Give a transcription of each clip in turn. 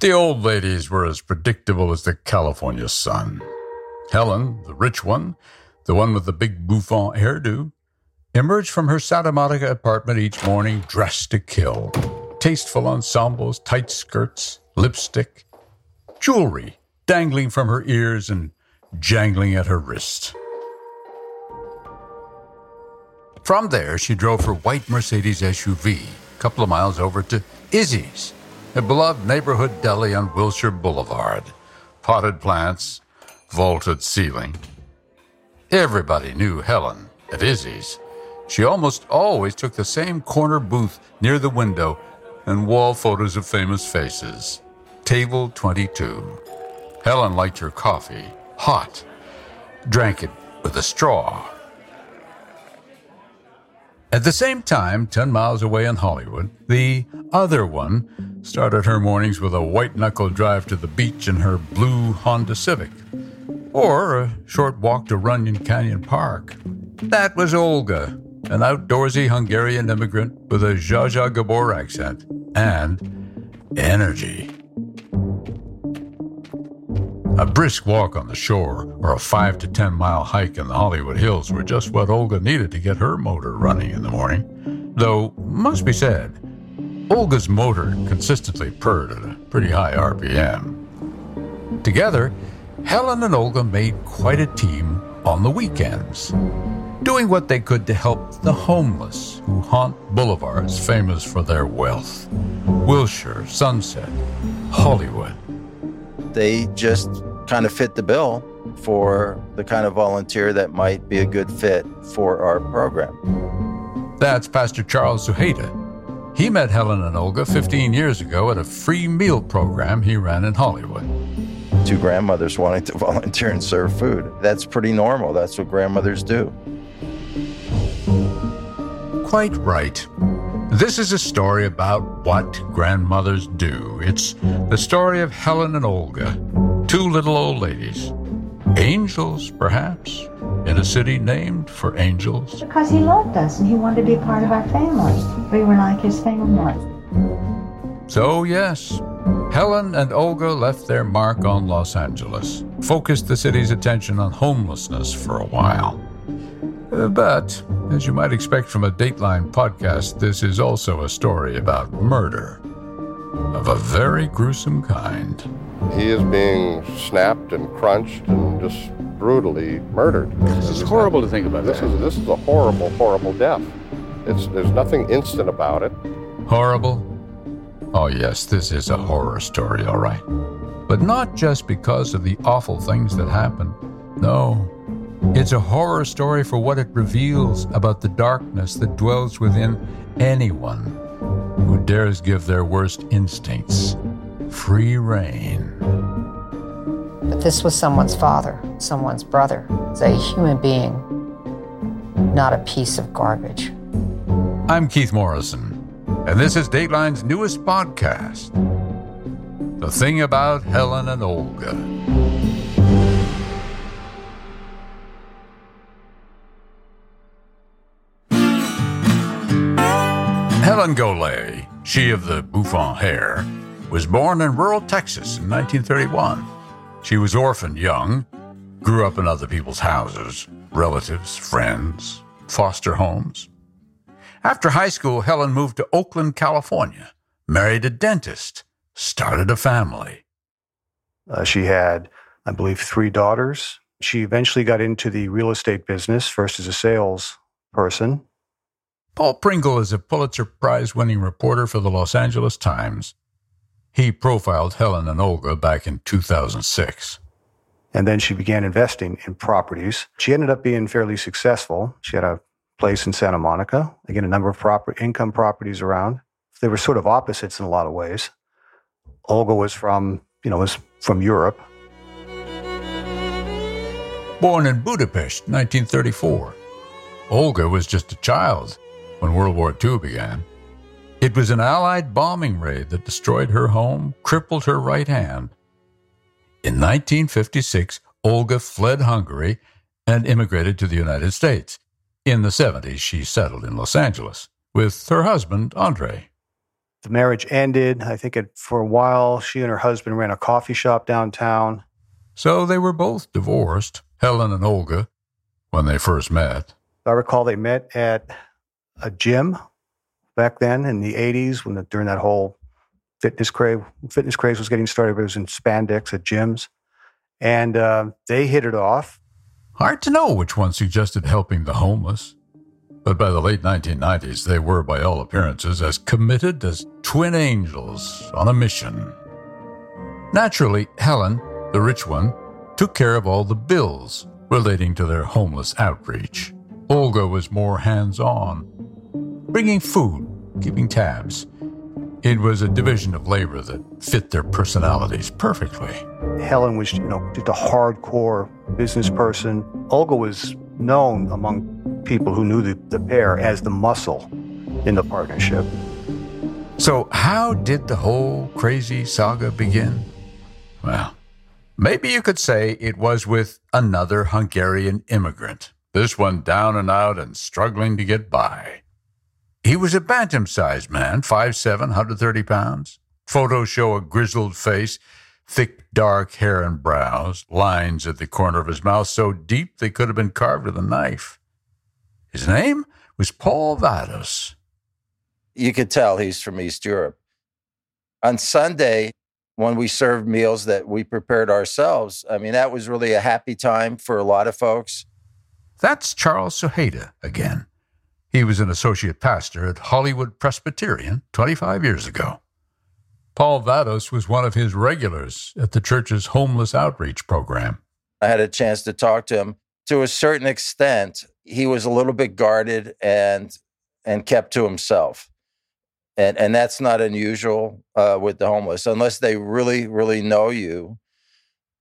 The old ladies were as predictable as the California sun. Helen, the rich one, the one with the big bouffant hairdo, emerged from her Santa Monica apartment each morning dressed to kill. Tasteful ensembles, tight skirts, lipstick, jewelry dangling from her ears and jangling at her wrists. From there, she drove her white Mercedes SUV a couple of miles over to Izzy's a beloved neighborhood deli on Wilshire Boulevard. Potted plants, vaulted ceiling. Everybody knew Helen at Izzy's. She almost always took the same corner booth near the window and wall photos of famous faces. Table 22. Helen liked her coffee hot, drank it with a straw. At the same time, 10 miles away in Hollywood, the other one started her mornings with a white knuckle drive to the beach in her blue Honda Civic, or a short walk to Runyon Canyon Park. That was Olga, an outdoorsy Hungarian immigrant with a Zsa Zsa Gabor accent and energy. A brisk walk on the shore or a five to ten mile hike in the Hollywood Hills were just what Olga needed to get her motor running in the morning. Though, must be said, Olga's motor consistently purred at a pretty high RPM. Together, Helen and Olga made quite a team on the weekends, doing what they could to help the homeless who haunt boulevards famous for their wealth Wilshire, Sunset, Hollywood. They just kind of fit the bill for the kind of volunteer that might be a good fit for our program. That's Pastor Charles Zuheda. He met Helen and Olga 15 years ago at a free meal program he ran in Hollywood. Two grandmothers wanting to volunteer and serve food. That's pretty normal. That's what grandmothers do. Quite right. This is a story about what grandmothers do. It's the story of Helen and Olga, two little old ladies. Angels, perhaps, in a city named for angels. Because he loved us and he wanted to be part of our family. We were like his family. So, yes, Helen and Olga left their mark on Los Angeles, focused the city's attention on homelessness for a while. Uh, but, as you might expect from a Dateline podcast, this is also a story about murder of a very gruesome kind. He is being snapped and crunched and just brutally murdered. This is horrible to think about. This that. is this is a horrible, horrible death. It's there's nothing instant about it. Horrible? Oh, yes, this is a horror story, all right. But not just because of the awful things that happened. No, it's a horror story for what it reveals about the darkness that dwells within anyone who dares give their worst instincts free rein. But this was someone's father, someone's brother. It's a human being, not a piece of garbage. I'm Keith Morrison, and this is Dateline's newest podcast The Thing About Helen and Olga. Helen Golay, she of the bouffant hair, was born in rural Texas in 1931. She was orphaned young, grew up in other people's houses, relatives, friends, foster homes. After high school, Helen moved to Oakland, California, married a dentist, started a family. Uh, she had, I believe, three daughters. She eventually got into the real estate business, first as a salesperson. Paul Pringle is a Pulitzer Prize winning reporter for the Los Angeles Times. He profiled Helen and Olga back in 2006. And then she began investing in properties. She ended up being fairly successful. She had a place in Santa Monica, again, a number of proper income properties around. They were sort of opposites in a lot of ways. Olga was from, you know, was from Europe. Born in Budapest, 1934. Olga was just a child when World War II began. It was an Allied bombing raid that destroyed her home, crippled her right hand. In 1956, Olga fled Hungary and immigrated to the United States. In the 70s, she settled in Los Angeles with her husband, Andre. The marriage ended. I think it, for a while, she and her husband ran a coffee shop downtown. So they were both divorced, Helen and Olga, when they first met. I recall they met at a gym back then in the 80s when the, during that whole fitness craze, fitness craze was getting started. It was in spandex at gyms. And uh, they hit it off. Hard to know which one suggested helping the homeless. But by the late 1990s, they were, by all appearances, as committed as twin angels on a mission. Naturally, Helen, the rich one, took care of all the bills relating to their homeless outreach. Olga was more hands on, bringing food, keeping tabs. It was a division of labor that fit their personalities perfectly. Helen was, you know, just a hardcore business person. Olga was known among people who knew the, the pair as the muscle in the partnership. So, how did the whole crazy saga begin? Well, maybe you could say it was with another Hungarian immigrant, this one down and out and struggling to get by. He was a bantam sized man, 5'7, 130 pounds. Photos show a grizzled face, thick dark hair and brows, lines at the corner of his mouth so deep they could have been carved with a knife. His name was Paul Vados. You could tell he's from East Europe. On Sunday, when we served meals that we prepared ourselves, I mean, that was really a happy time for a lot of folks. That's Charles Suheda again. He was an associate pastor at Hollywood Presbyterian 25 years ago. Paul Vados was one of his regulars at the church's homeless outreach program. I had a chance to talk to him. To a certain extent, he was a little bit guarded and and kept to himself. And and that's not unusual uh, with the homeless unless they really really know you.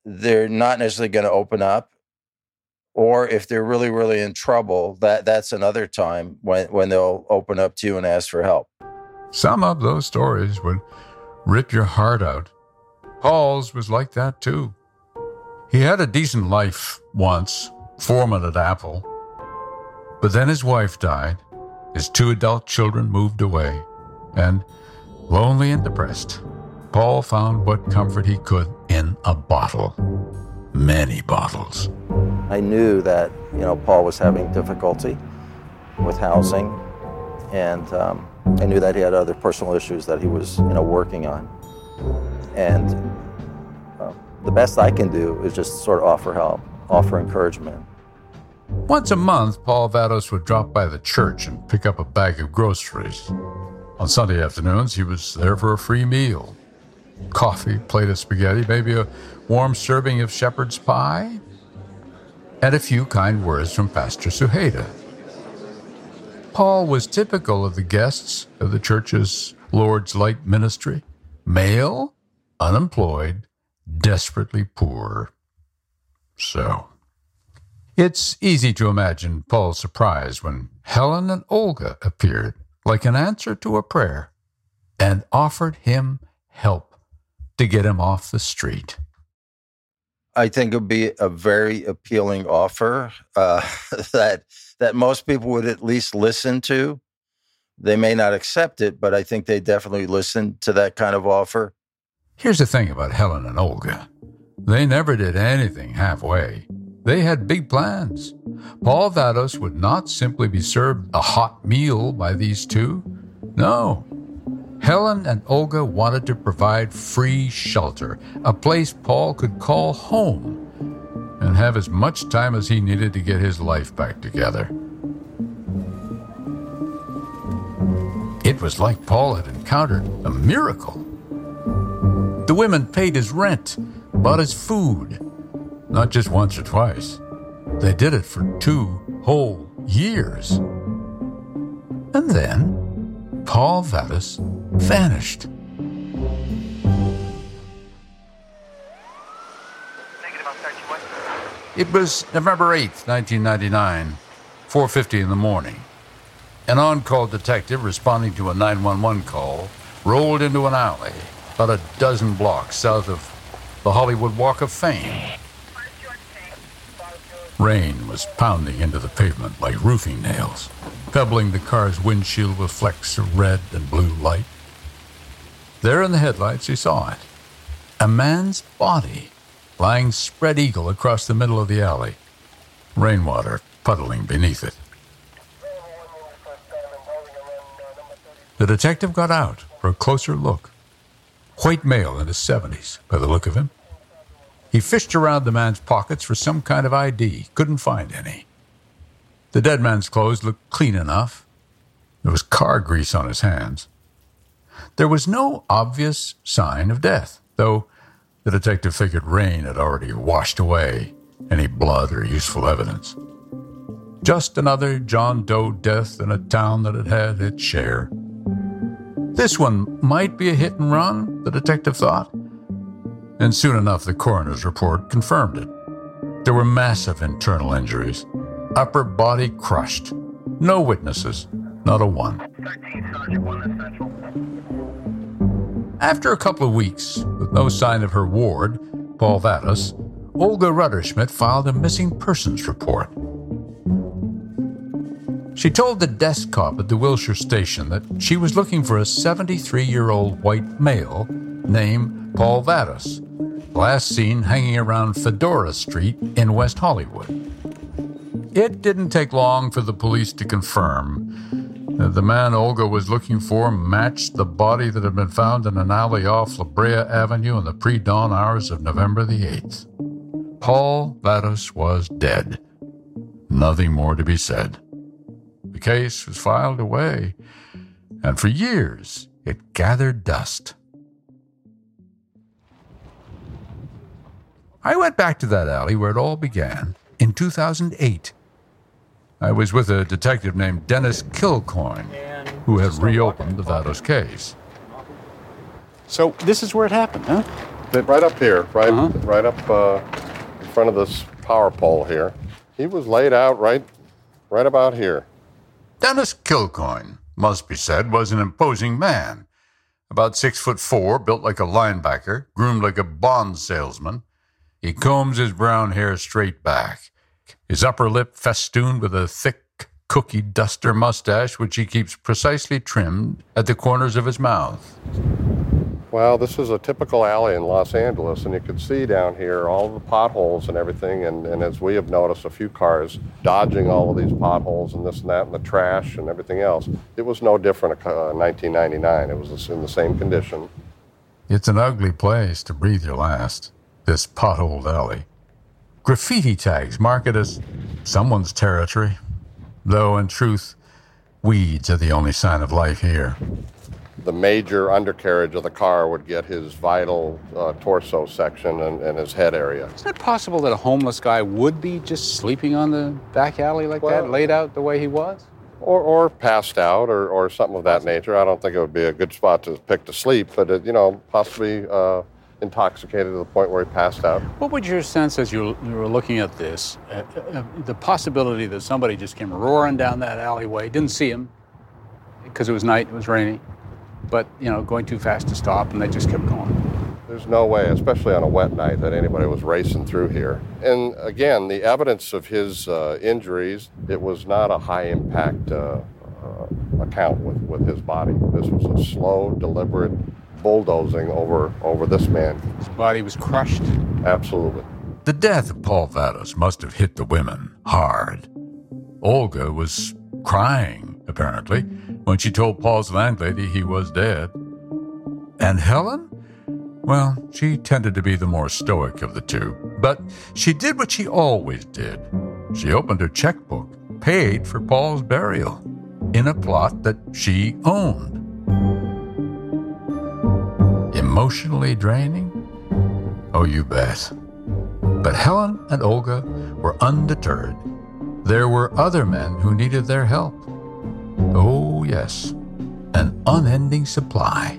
They're not necessarily going to open up or if they're really really in trouble that that's another time when when they'll open up to you and ask for help. Some of those stories would rip your heart out. Paul's was like that too. He had a decent life once foreman at apple but then his wife died his two adult children moved away and lonely and depressed paul found what comfort he could in a bottle many bottles I knew that you know Paul was having difficulty with housing, and um, I knew that he had other personal issues that he was you know working on, and uh, the best I can do is just sort of offer help, offer encouragement. Once a month, Paul Vados would drop by the church and pick up a bag of groceries. On Sunday afternoons, he was there for a free meal coffee, plate of spaghetti, maybe a warm serving of shepherd's pie, and a few kind words from Pastor Suheda. Paul was typical of the guests of the church's Lord's Light ministry male, unemployed, desperately poor. So, it's easy to imagine Paul's surprise when Helen and Olga appeared, like an answer to a prayer, and offered him help to get him off the street. I think it would be a very appealing offer uh, that that most people would at least listen to. They may not accept it, but I think they definitely listen to that kind of offer. Here's the thing about Helen and Olga they never did anything halfway. They had big plans. Paul Vados would not simply be served a hot meal by these two. No, Helen and Olga wanted to provide free shelter, a place Paul could call home, and have as much time as he needed to get his life back together. It was like Paul had encountered a miracle. The women paid his rent, bought his food, not just once or twice. They did it for two whole years. And then Paul Vados vanished. It was November 8th, 1999, 4:50 in the morning. An on-call detective responding to a 911 call rolled into an alley about a dozen blocks south of the Hollywood Walk of Fame. Rain was pounding into the pavement like roofing nails, pebbling the car's windshield with flecks of red and blue light. There in the headlights, he saw it a man's body lying spread eagle across the middle of the alley, rainwater puddling beneath it. The detective got out for a closer look. White male in his 70s, by the look of him. He fished around the man's pockets for some kind of ID, couldn't find any. The dead man's clothes looked clean enough. There was car grease on his hands. There was no obvious sign of death, though the detective figured rain had already washed away any blood or useful evidence. Just another John Doe death in a town that had had its share. This one might be a hit and run, the detective thought. And soon enough, the coroner's report confirmed it. There were massive internal injuries, upper body crushed. No witnesses, not a one. After a couple of weeks, with no sign of her ward, Paul Vados, Olga Rutterschmidt filed a missing persons report. She told the desk cop at the Wilshire station that she was looking for a 73 year old white male named Paul Vados, last seen hanging around Fedora Street in West Hollywood. It didn't take long for the police to confirm the man Olga was looking for matched the body that had been found in an alley off La Brea Avenue in the pre dawn hours of November the 8th. Paul Vados was dead. Nothing more to be said. The case was filed away, and for years it gathered dust. I went back to that alley where it all began in 2008 I was with a detective named Dennis Kilcoyne, who had reopened the Vados case. So this is where it happened, huh? Right up here, right, uh-huh. right up uh, in front of this power pole here. He was laid out right, right about here. Dennis Kilcoyne, must be said, was an imposing man. About six foot four, built like a linebacker, groomed like a bond salesman. He combs his brown hair straight back his upper lip festooned with a thick cookie duster mustache, which he keeps precisely trimmed at the corners of his mouth. Well, this is a typical alley in Los Angeles, and you can see down here all the potholes and everything. And, and as we have noticed, a few cars dodging all of these potholes and this and that, and the trash and everything else. It was no different in uh, 1999. It was in the same condition. It's an ugly place to breathe your last, this potholed alley. Graffiti tags mark it as someone's territory, though in truth, weeds are the only sign of life here. The major undercarriage of the car would get his vital uh, torso section and, and, his head area. Is it possible that a homeless guy would be just sleeping on the back alley like well, that, laid out the way he was? Or, or passed out or, or something of that nature. I don't think it would be a good spot to pick to sleep, but, it, you know, possibly. Uh, intoxicated to the point where he passed out. What would your sense as you, were looking at this? Uh, uh, the possibility that somebody just came roaring down that alleyway, didn't see him because it was night, it was rainy, but you know, going too fast to stop, and they just kept going. There's no way, especially on a wet night, that anybody was racing through here. And again, the evidence of his uh, injuries, it was not a high impact uh, uh, account with, with his body. This was a slow, deliberate bulldozing over, over this man. His body was crushed? Absolutely. The death of Paul Vados must have hit the women hard. Olga was crying, apparently, when she told Paul's landlady he was dead. And Helen? Well, she tended to be the more stoic of the two, but she did what she always did. She opened her checkbook, paid for Paul's burial in a plot that she owned emotionally draining? Oh, you bet. But Helen and Olga were undeterred. There were other men who needed their help. Oh, yes, an unending supply.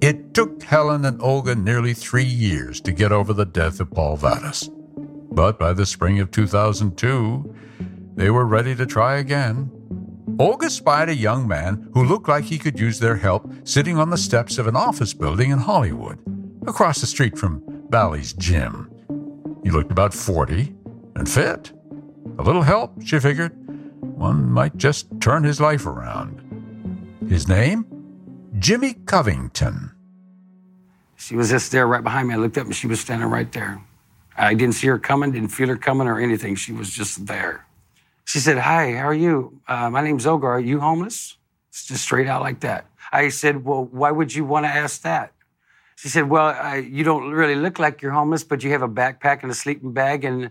It took Helen and Olga nearly three years to get over the death of Paul Vados. But by the spring of 2002, they were ready to try again. Olga spied a young man who looked like he could use their help sitting on the steps of an office building in Hollywood, across the street from Bally's gym. He looked about 40 and fit. A little help, she figured. One might just turn his life around. His name? Jimmy Covington. She was just there right behind me. I looked up and she was standing right there. I didn't see her coming, didn't feel her coming or anything. She was just there. She said, Hi, how are you? Uh, my name's Olga. Are you homeless? It's just straight out like that. I said, Well, why would you want to ask that? She said, Well, I, you don't really look like you're homeless, but you have a backpack and a sleeping bag. And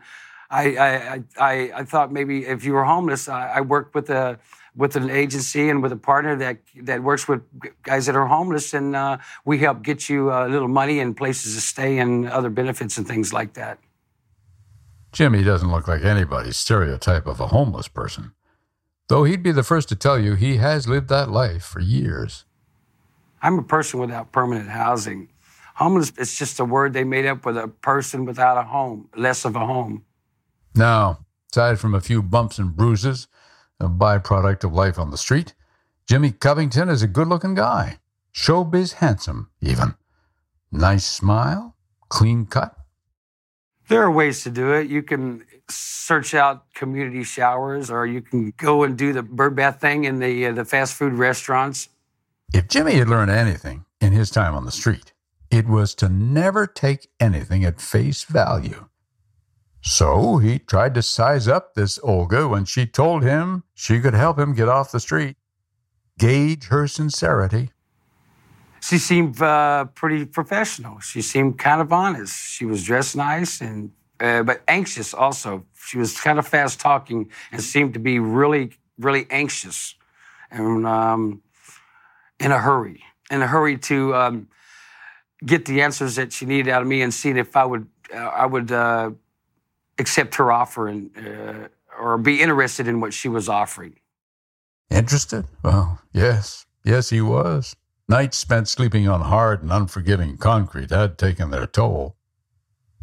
I, I, I, I thought maybe if you were homeless, I, I worked with a with an agency and with a partner that that works with guys that are homeless, and uh, we help get you a little money and places to stay and other benefits and things like that. Jimmy doesn't look like anybody's stereotype of a homeless person, though he'd be the first to tell you he has lived that life for years. I'm a person without permanent housing. Homeless is just a word they made up with a person without a home, less of a home. Now, aside from a few bumps and bruises, a byproduct of life on the street, Jimmy Covington is a good looking guy. Showbiz handsome, even. Nice smile, clean cut. There are ways to do it. You can search out community showers, or you can go and do the bird bath thing in the uh, the fast food restaurants. If Jimmy had learned anything in his time on the street, it was to never take anything at face value. So he tried to size up this Olga when she told him she could help him get off the street, gauge her sincerity. She seemed uh, pretty professional. She seemed kind of honest. She was dressed nice and uh, but anxious also. She was kind of fast talking and seemed to be really, really anxious and um, in a hurry, in a hurry to um, get the answers that she needed out of me and seeing if I would, uh, I would uh, accept her offer and uh, or be interested in what she was offering. Interested? Well, yes, yes, he was. Nights spent sleeping on hard and unforgiving concrete had taken their toll.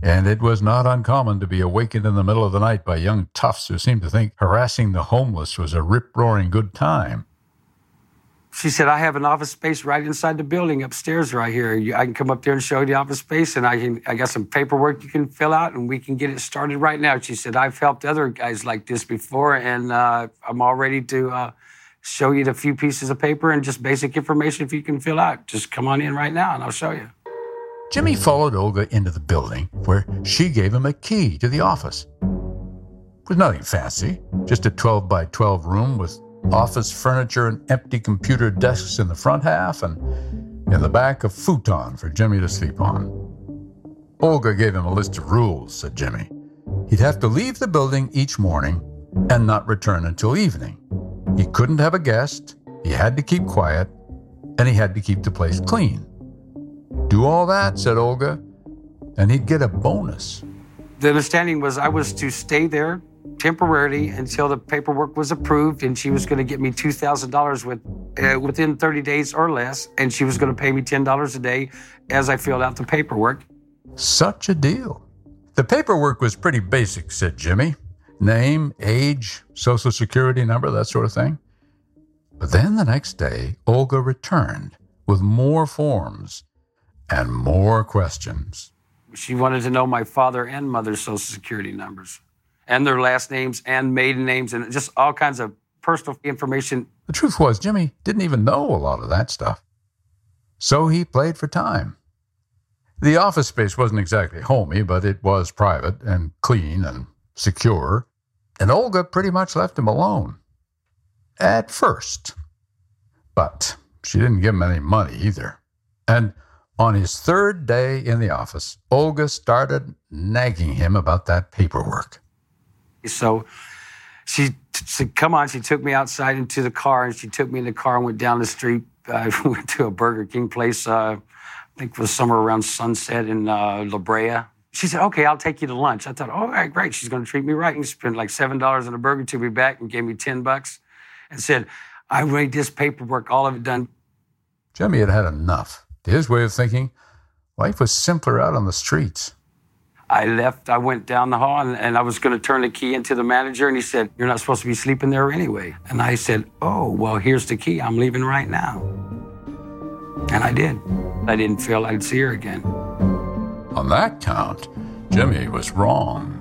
And it was not uncommon to be awakened in the middle of the night by young toughs who seemed to think harassing the homeless was a rip roaring good time. She said, I have an office space right inside the building upstairs right here. I can come up there and show you the office space, and I, can, I got some paperwork you can fill out, and we can get it started right now. She said, I've helped other guys like this before, and uh, I'm all ready to uh, show you the few pieces of paper and just basic information if you can fill out. Just come on in right now, and I'll show you. Jimmy followed Olga into the building, where she gave him a key to the office. It was nothing fancy, just a 12 by 12 room with office furniture and empty computer desks in the front half, and in the back, a futon for Jimmy to sleep on. Olga gave him a list of rules, said Jimmy. He'd have to leave the building each morning and not return until evening. He couldn't have a guest, he had to keep quiet, and he had to keep the place clean. Do all that, said Olga, and he'd get a bonus. The understanding was I was to stay there temporarily until the paperwork was approved, and she was going to get me two thousand dollars with uh, within thirty days or less, and she was going to pay me ten dollars a day as I filled out the paperwork. Such a deal. The paperwork was pretty basic, said Jimmy. Name, age, social security number, that sort of thing. But then the next day, Olga returned with more forms and more questions. She wanted to know my father and mother's social security numbers and their last names and maiden names and just all kinds of personal information. The truth was, Jimmy didn't even know a lot of that stuff. So he played for time. The office space wasn't exactly homey, but it was private and clean and secure. And Olga pretty much left him alone. At first. But she didn't give him any money either. And on his third day in the office, Olga started nagging him about that paperwork. So she said, Come on. She took me outside into the car and she took me in the car and went down the street. I went to a Burger King place, uh, I think it was somewhere around Sunset in uh, La Brea. She said, Okay, I'll take you to lunch. I thought, All right, great. She's going to treat me right. And spent like $7 on a burger to be back and gave me 10 bucks and said, I made this paperwork, all of it done. Jimmy had had enough. To his way of thinking, life was simpler out on the streets. I left, I went down the hall and, and I was going to turn the key into the manager. And he said, You're not supposed to be sleeping there anyway. And I said, Oh, well, here's the key. I'm leaving right now. And I did. I didn't feel I'd see her again. On that count, Jimmy was wrong.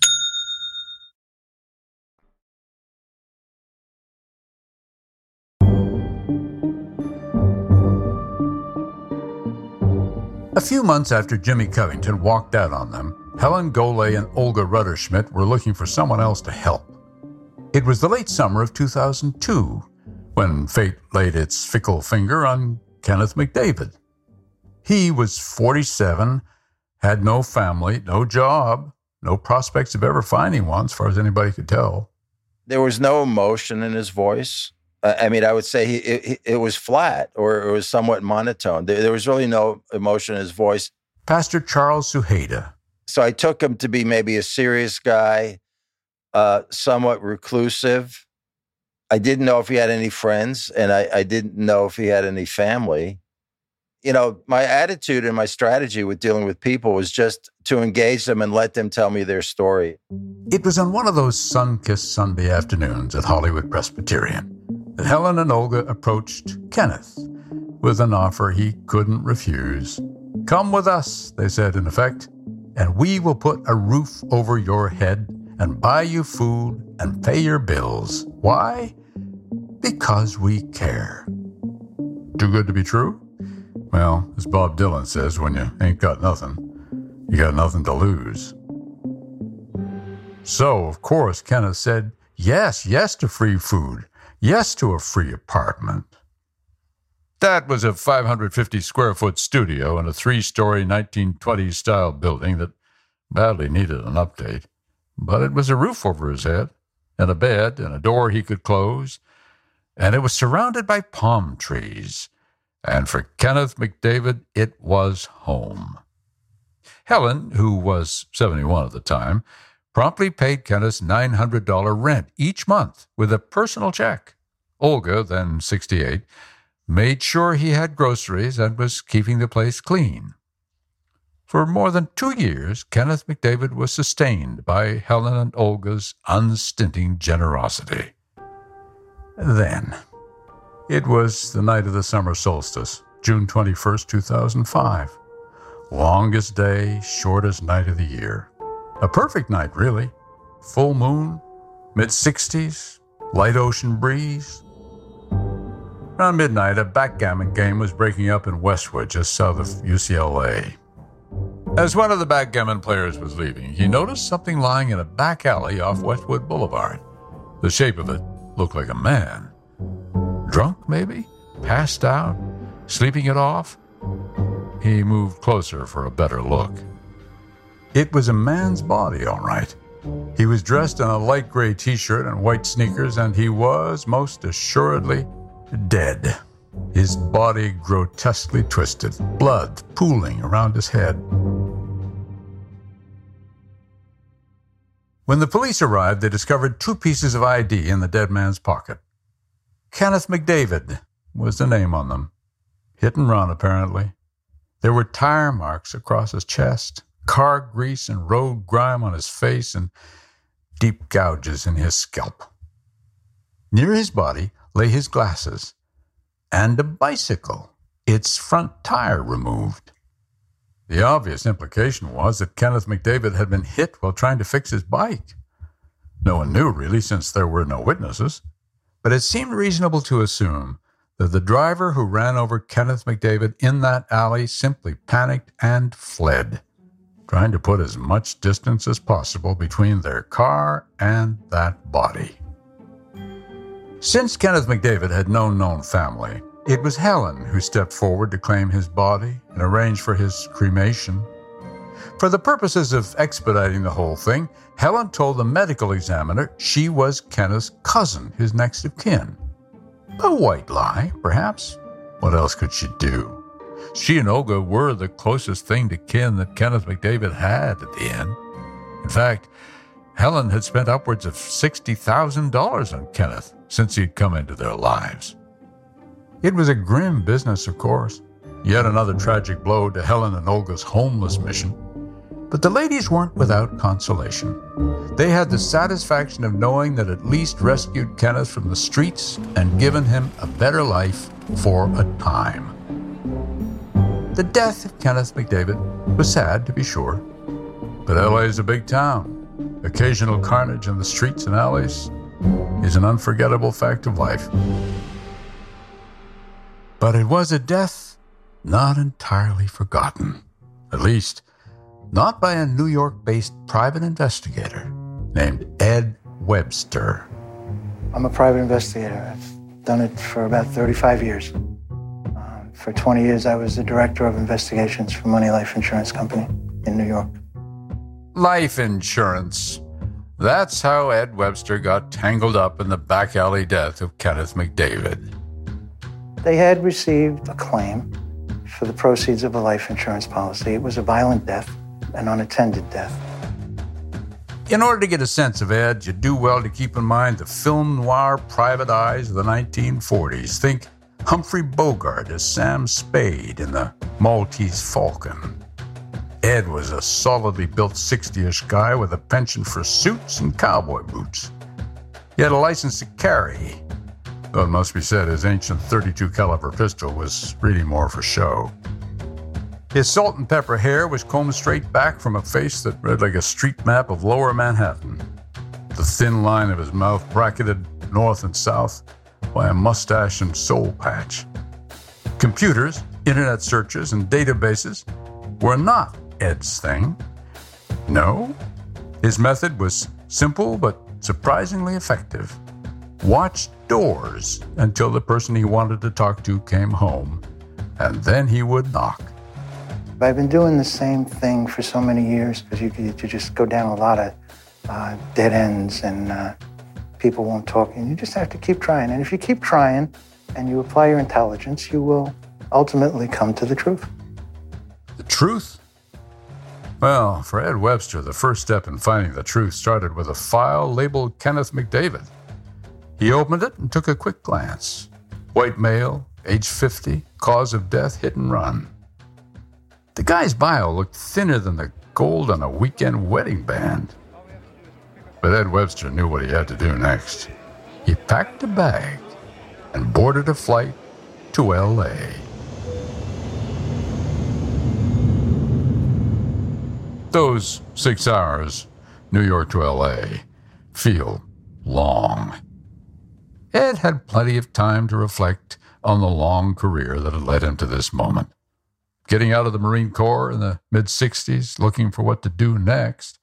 A few months after Jimmy Covington walked out on them, Helen Golay and Olga Rutterschmidt were looking for someone else to help. It was the late summer of 2002 when fate laid its fickle finger on Kenneth McDavid. He was 47, had no family, no job, no prospects of ever finding one, as far as anybody could tell. There was no emotion in his voice. I mean, I would say he, it, it was flat or it was somewhat monotone. There, there was really no emotion in his voice. Pastor Charles Suheda. So I took him to be maybe a serious guy, uh, somewhat reclusive. I didn't know if he had any friends, and I, I didn't know if he had any family. You know, my attitude and my strategy with dealing with people was just to engage them and let them tell me their story. It was on one of those sun kissed Sunday afternoons at Hollywood Presbyterian Helen and Olga approached Kenneth with an offer he couldn't refuse. Come with us, they said in effect, and we will put a roof over your head and buy you food and pay your bills. Why? Because we care. Too good to be true? Well, as Bob Dylan says, when you ain't got nothing, you got nothing to lose. So, of course, Kenneth said yes, yes to free food, yes to a free apartment. That was a 550 square foot studio in a three story 1920s style building that badly needed an update. But it was a roof over his head, and a bed, and a door he could close, and it was surrounded by palm trees. And for Kenneth McDavid, it was home. Helen, who was 71 at the time, promptly paid Kenneth's $900 rent each month with a personal check. Olga, then 68, made sure he had groceries and was keeping the place clean. For more than two years, Kenneth McDavid was sustained by Helen and Olga's unstinting generosity. Then, it was the night of the summer solstice, June 21st, 2005. Longest day, shortest night of the year. A perfect night, really. Full moon, mid 60s, light ocean breeze. Around midnight, a backgammon game was breaking up in Westwood, just south of UCLA. As one of the backgammon players was leaving, he noticed something lying in a back alley off Westwood Boulevard. The shape of it looked like a man. Drunk, maybe? Passed out? Sleeping it off? He moved closer for a better look. It was a man's body, all right. He was dressed in a light gray t shirt and white sneakers, and he was, most assuredly, dead. His body grotesquely twisted, blood pooling around his head. When the police arrived, they discovered two pieces of ID in the dead man's pocket. Kenneth McDavid was the name on them. Hit and run, apparently. There were tire marks across his chest, car grease and road grime on his face, and deep gouges in his scalp. Near his body lay his glasses and a bicycle, its front tire removed. The obvious implication was that Kenneth McDavid had been hit while trying to fix his bike. No one knew, really, since there were no witnesses, but it seemed reasonable to assume that the driver who ran over Kenneth McDavid in that alley simply panicked and fled, trying to put as much distance as possible between their car and that body. Since Kenneth McDavid had no known family, it was Helen who stepped forward to claim his body and arrange for his cremation. For the purposes of expediting the whole thing, Helen told the medical examiner she was Kenneth's cousin, his next of kin. A white lie, perhaps. What else could she do? She and Olga were the closest thing to kin that Kenneth McDavid had at the end. In fact, Helen had spent upwards of $60,000 on Kenneth since he'd come into their lives. It was a grim business, of course, yet another tragic blow to Helen and Olga's homeless mission. But the ladies weren't without consolation. They had the satisfaction of knowing that at least rescued Kenneth from the streets and given him a better life for a time. The death of Kenneth McDavid was sad, to be sure, but LA is a big town. Occasional carnage in the streets and alleys is an unforgettable fact of life. But it was a death not entirely forgotten, at least not by a New York based private investigator named Ed Webster. I'm a private investigator. I've done it for about 35 years. For 20 years, I was the director of investigations for MONY Life Insurance Company in New York. Life insurance. That's how Ed Webster got tangled up in the back alley death of Kenneth McDavid. They had received a claim for the proceeds of a life insurance policy. It was a violent death, an unattended death. In order to get a sense of Ed, you do well to keep in mind the film noir private eyes of the 1940s. Think Humphrey Bogart as Sam Spade in The Maltese Falcon. Ed was a solidly built 60 ish guy with a penchant for suits and cowboy boots. He had a license to carry, though it must be said his ancient 32 caliber pistol was really more for show. His salt and pepper hair was combed straight back from a face that read like a street map of lower Manhattan. The thin line of his mouth bracketed north and south by a mustache and soul patch. Computers, internet searches, and databases were not Ed's thing. No, his method was simple but surprisingly effective. Watch doors until the person he wanted to talk to came home, and then he would knock. I've been doing the same thing for so many years because you, you just go down a lot of uh, dead ends and uh, people won't talk. And you just have to keep trying. And if you keep trying and you apply your intelligence, you will ultimately come to the truth. The truth? Well, for Ed Webster, the first step in finding the truth started with a file labeled Kenneth McDavid. He opened it and took a quick glance. White male, age 50, cause of death hit and run. The guy's bio looked thinner than the gold on a weekend wedding band. But Ed Webster knew what he had to do next. He packed a bag and boarded a flight to LA. Those six hours, New York to LA, feel long. Ed had plenty of time to reflect on the long career that had led him to this moment. Getting out of the Marine Corps in the mid 60s, looking for what to do next.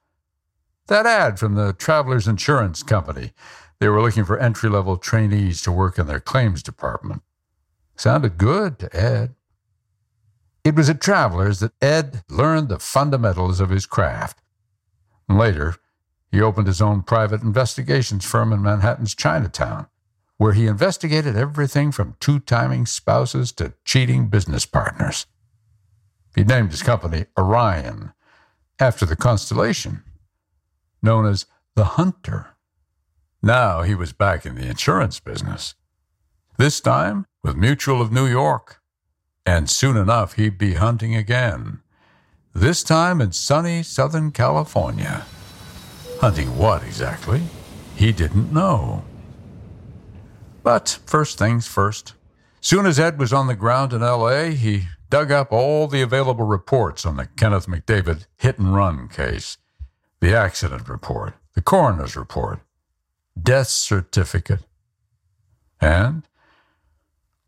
That ad from the Travelers Insurance Company. They were looking for entry level trainees to work in their claims department. Sounded good to Ed. It was at Travelers that Ed learned the fundamentals of his craft. Later, he opened his own private investigations firm in Manhattan's Chinatown, where he investigated everything from two timing spouses to cheating business partners. He named his company Orion, after the constellation, known as the Hunter. Now he was back in the insurance business, this time with Mutual of New York. And soon enough, he'd be hunting again. This time in sunny Southern California. Hunting what exactly? He didn't know. But first things first. Soon as Ed was on the ground in L.A., he dug up all the available reports on the Kenneth McDavid hit and run case the accident report, the coroner's report, death certificate, and,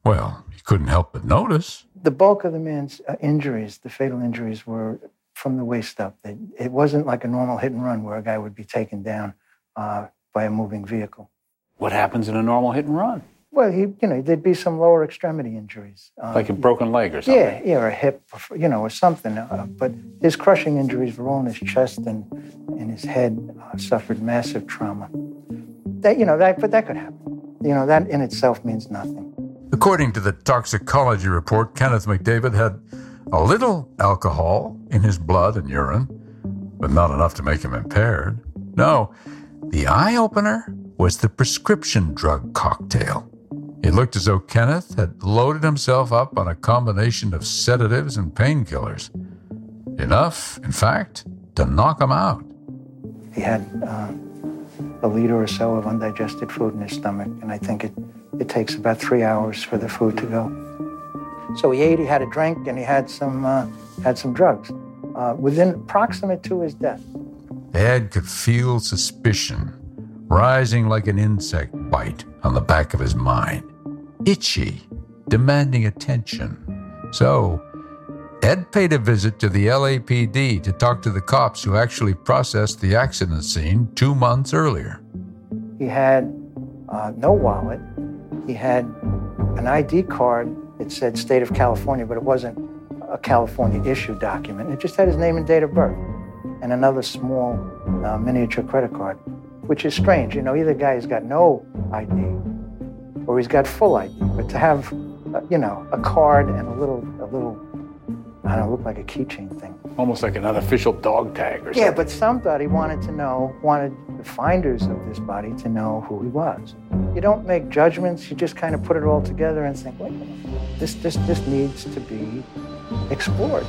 well, he couldn't help but notice. The bulk of the man's uh, injuries, the fatal injuries, were from the waist up. It, it wasn't like a normal hit and run where a guy would be taken down uh, by a moving vehicle. What happens in a normal hit and run? Well, he, you know, there'd be some lower extremity injuries. Um, like a broken leg or something? Yeah, yeah, or a hip, or, you know, or something. Uh, but his crushing injuries were all in his chest and in his head, uh, suffered massive trauma. That, you know, that, but that could happen. You know, that in itself means nothing. According to the toxicology report, Kenneth McDavid had a little alcohol in his blood and urine, but not enough to make him impaired. No, the eye opener was the prescription drug cocktail. It looked as though Kenneth had loaded himself up on a combination of sedatives and painkillers. Enough, in fact, to knock him out. He had uh, a liter or so of undigested food in his stomach, and I think it, it takes about three hours for the food to go. So he ate, he had a drink, and he had some, uh, had some drugs uh, within proximate to his death. Ed could feel suspicion rising like an insect bite on the back of his mind, itchy, demanding attention. So, Ed paid a visit to the LAPD to talk to the cops who actually processed the accident scene two months earlier. He had uh, no wallet. He had an ID card. It said State of California, but it wasn't a California issue document. It just had his name and date of birth and another small uh, miniature credit card which is strange. You know, either guy's got no ID or he's got full ID. But to have, uh, you know, a card and a little, a little, I don't know, look like a keychain thing. Almost like an unofficial dog tag or something. Yeah, but somebody wanted to know, wanted the finders of this body to know who he was. You don't make judgments. You just kind of put it all together and think, wait, this, this, this needs to be explored.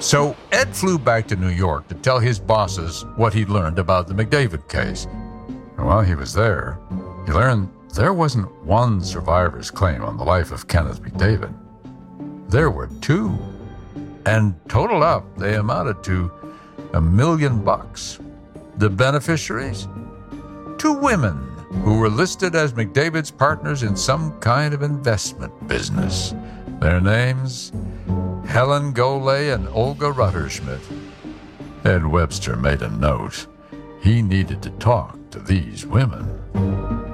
So Ed flew back to New York to tell his bosses what he'd learned about the McDavid case. And while he was there, he learned there wasn't one survivor's claim on the life of Kenneth McDavid. There were two. And totaled up, they amounted to a million bucks. The beneficiaries? Two women who were listed as McDavid's partners in some kind of investment business. Their names? Helen Golay and Olga Rutterschmidt. Ed Webster made a note. He needed to talk to these women.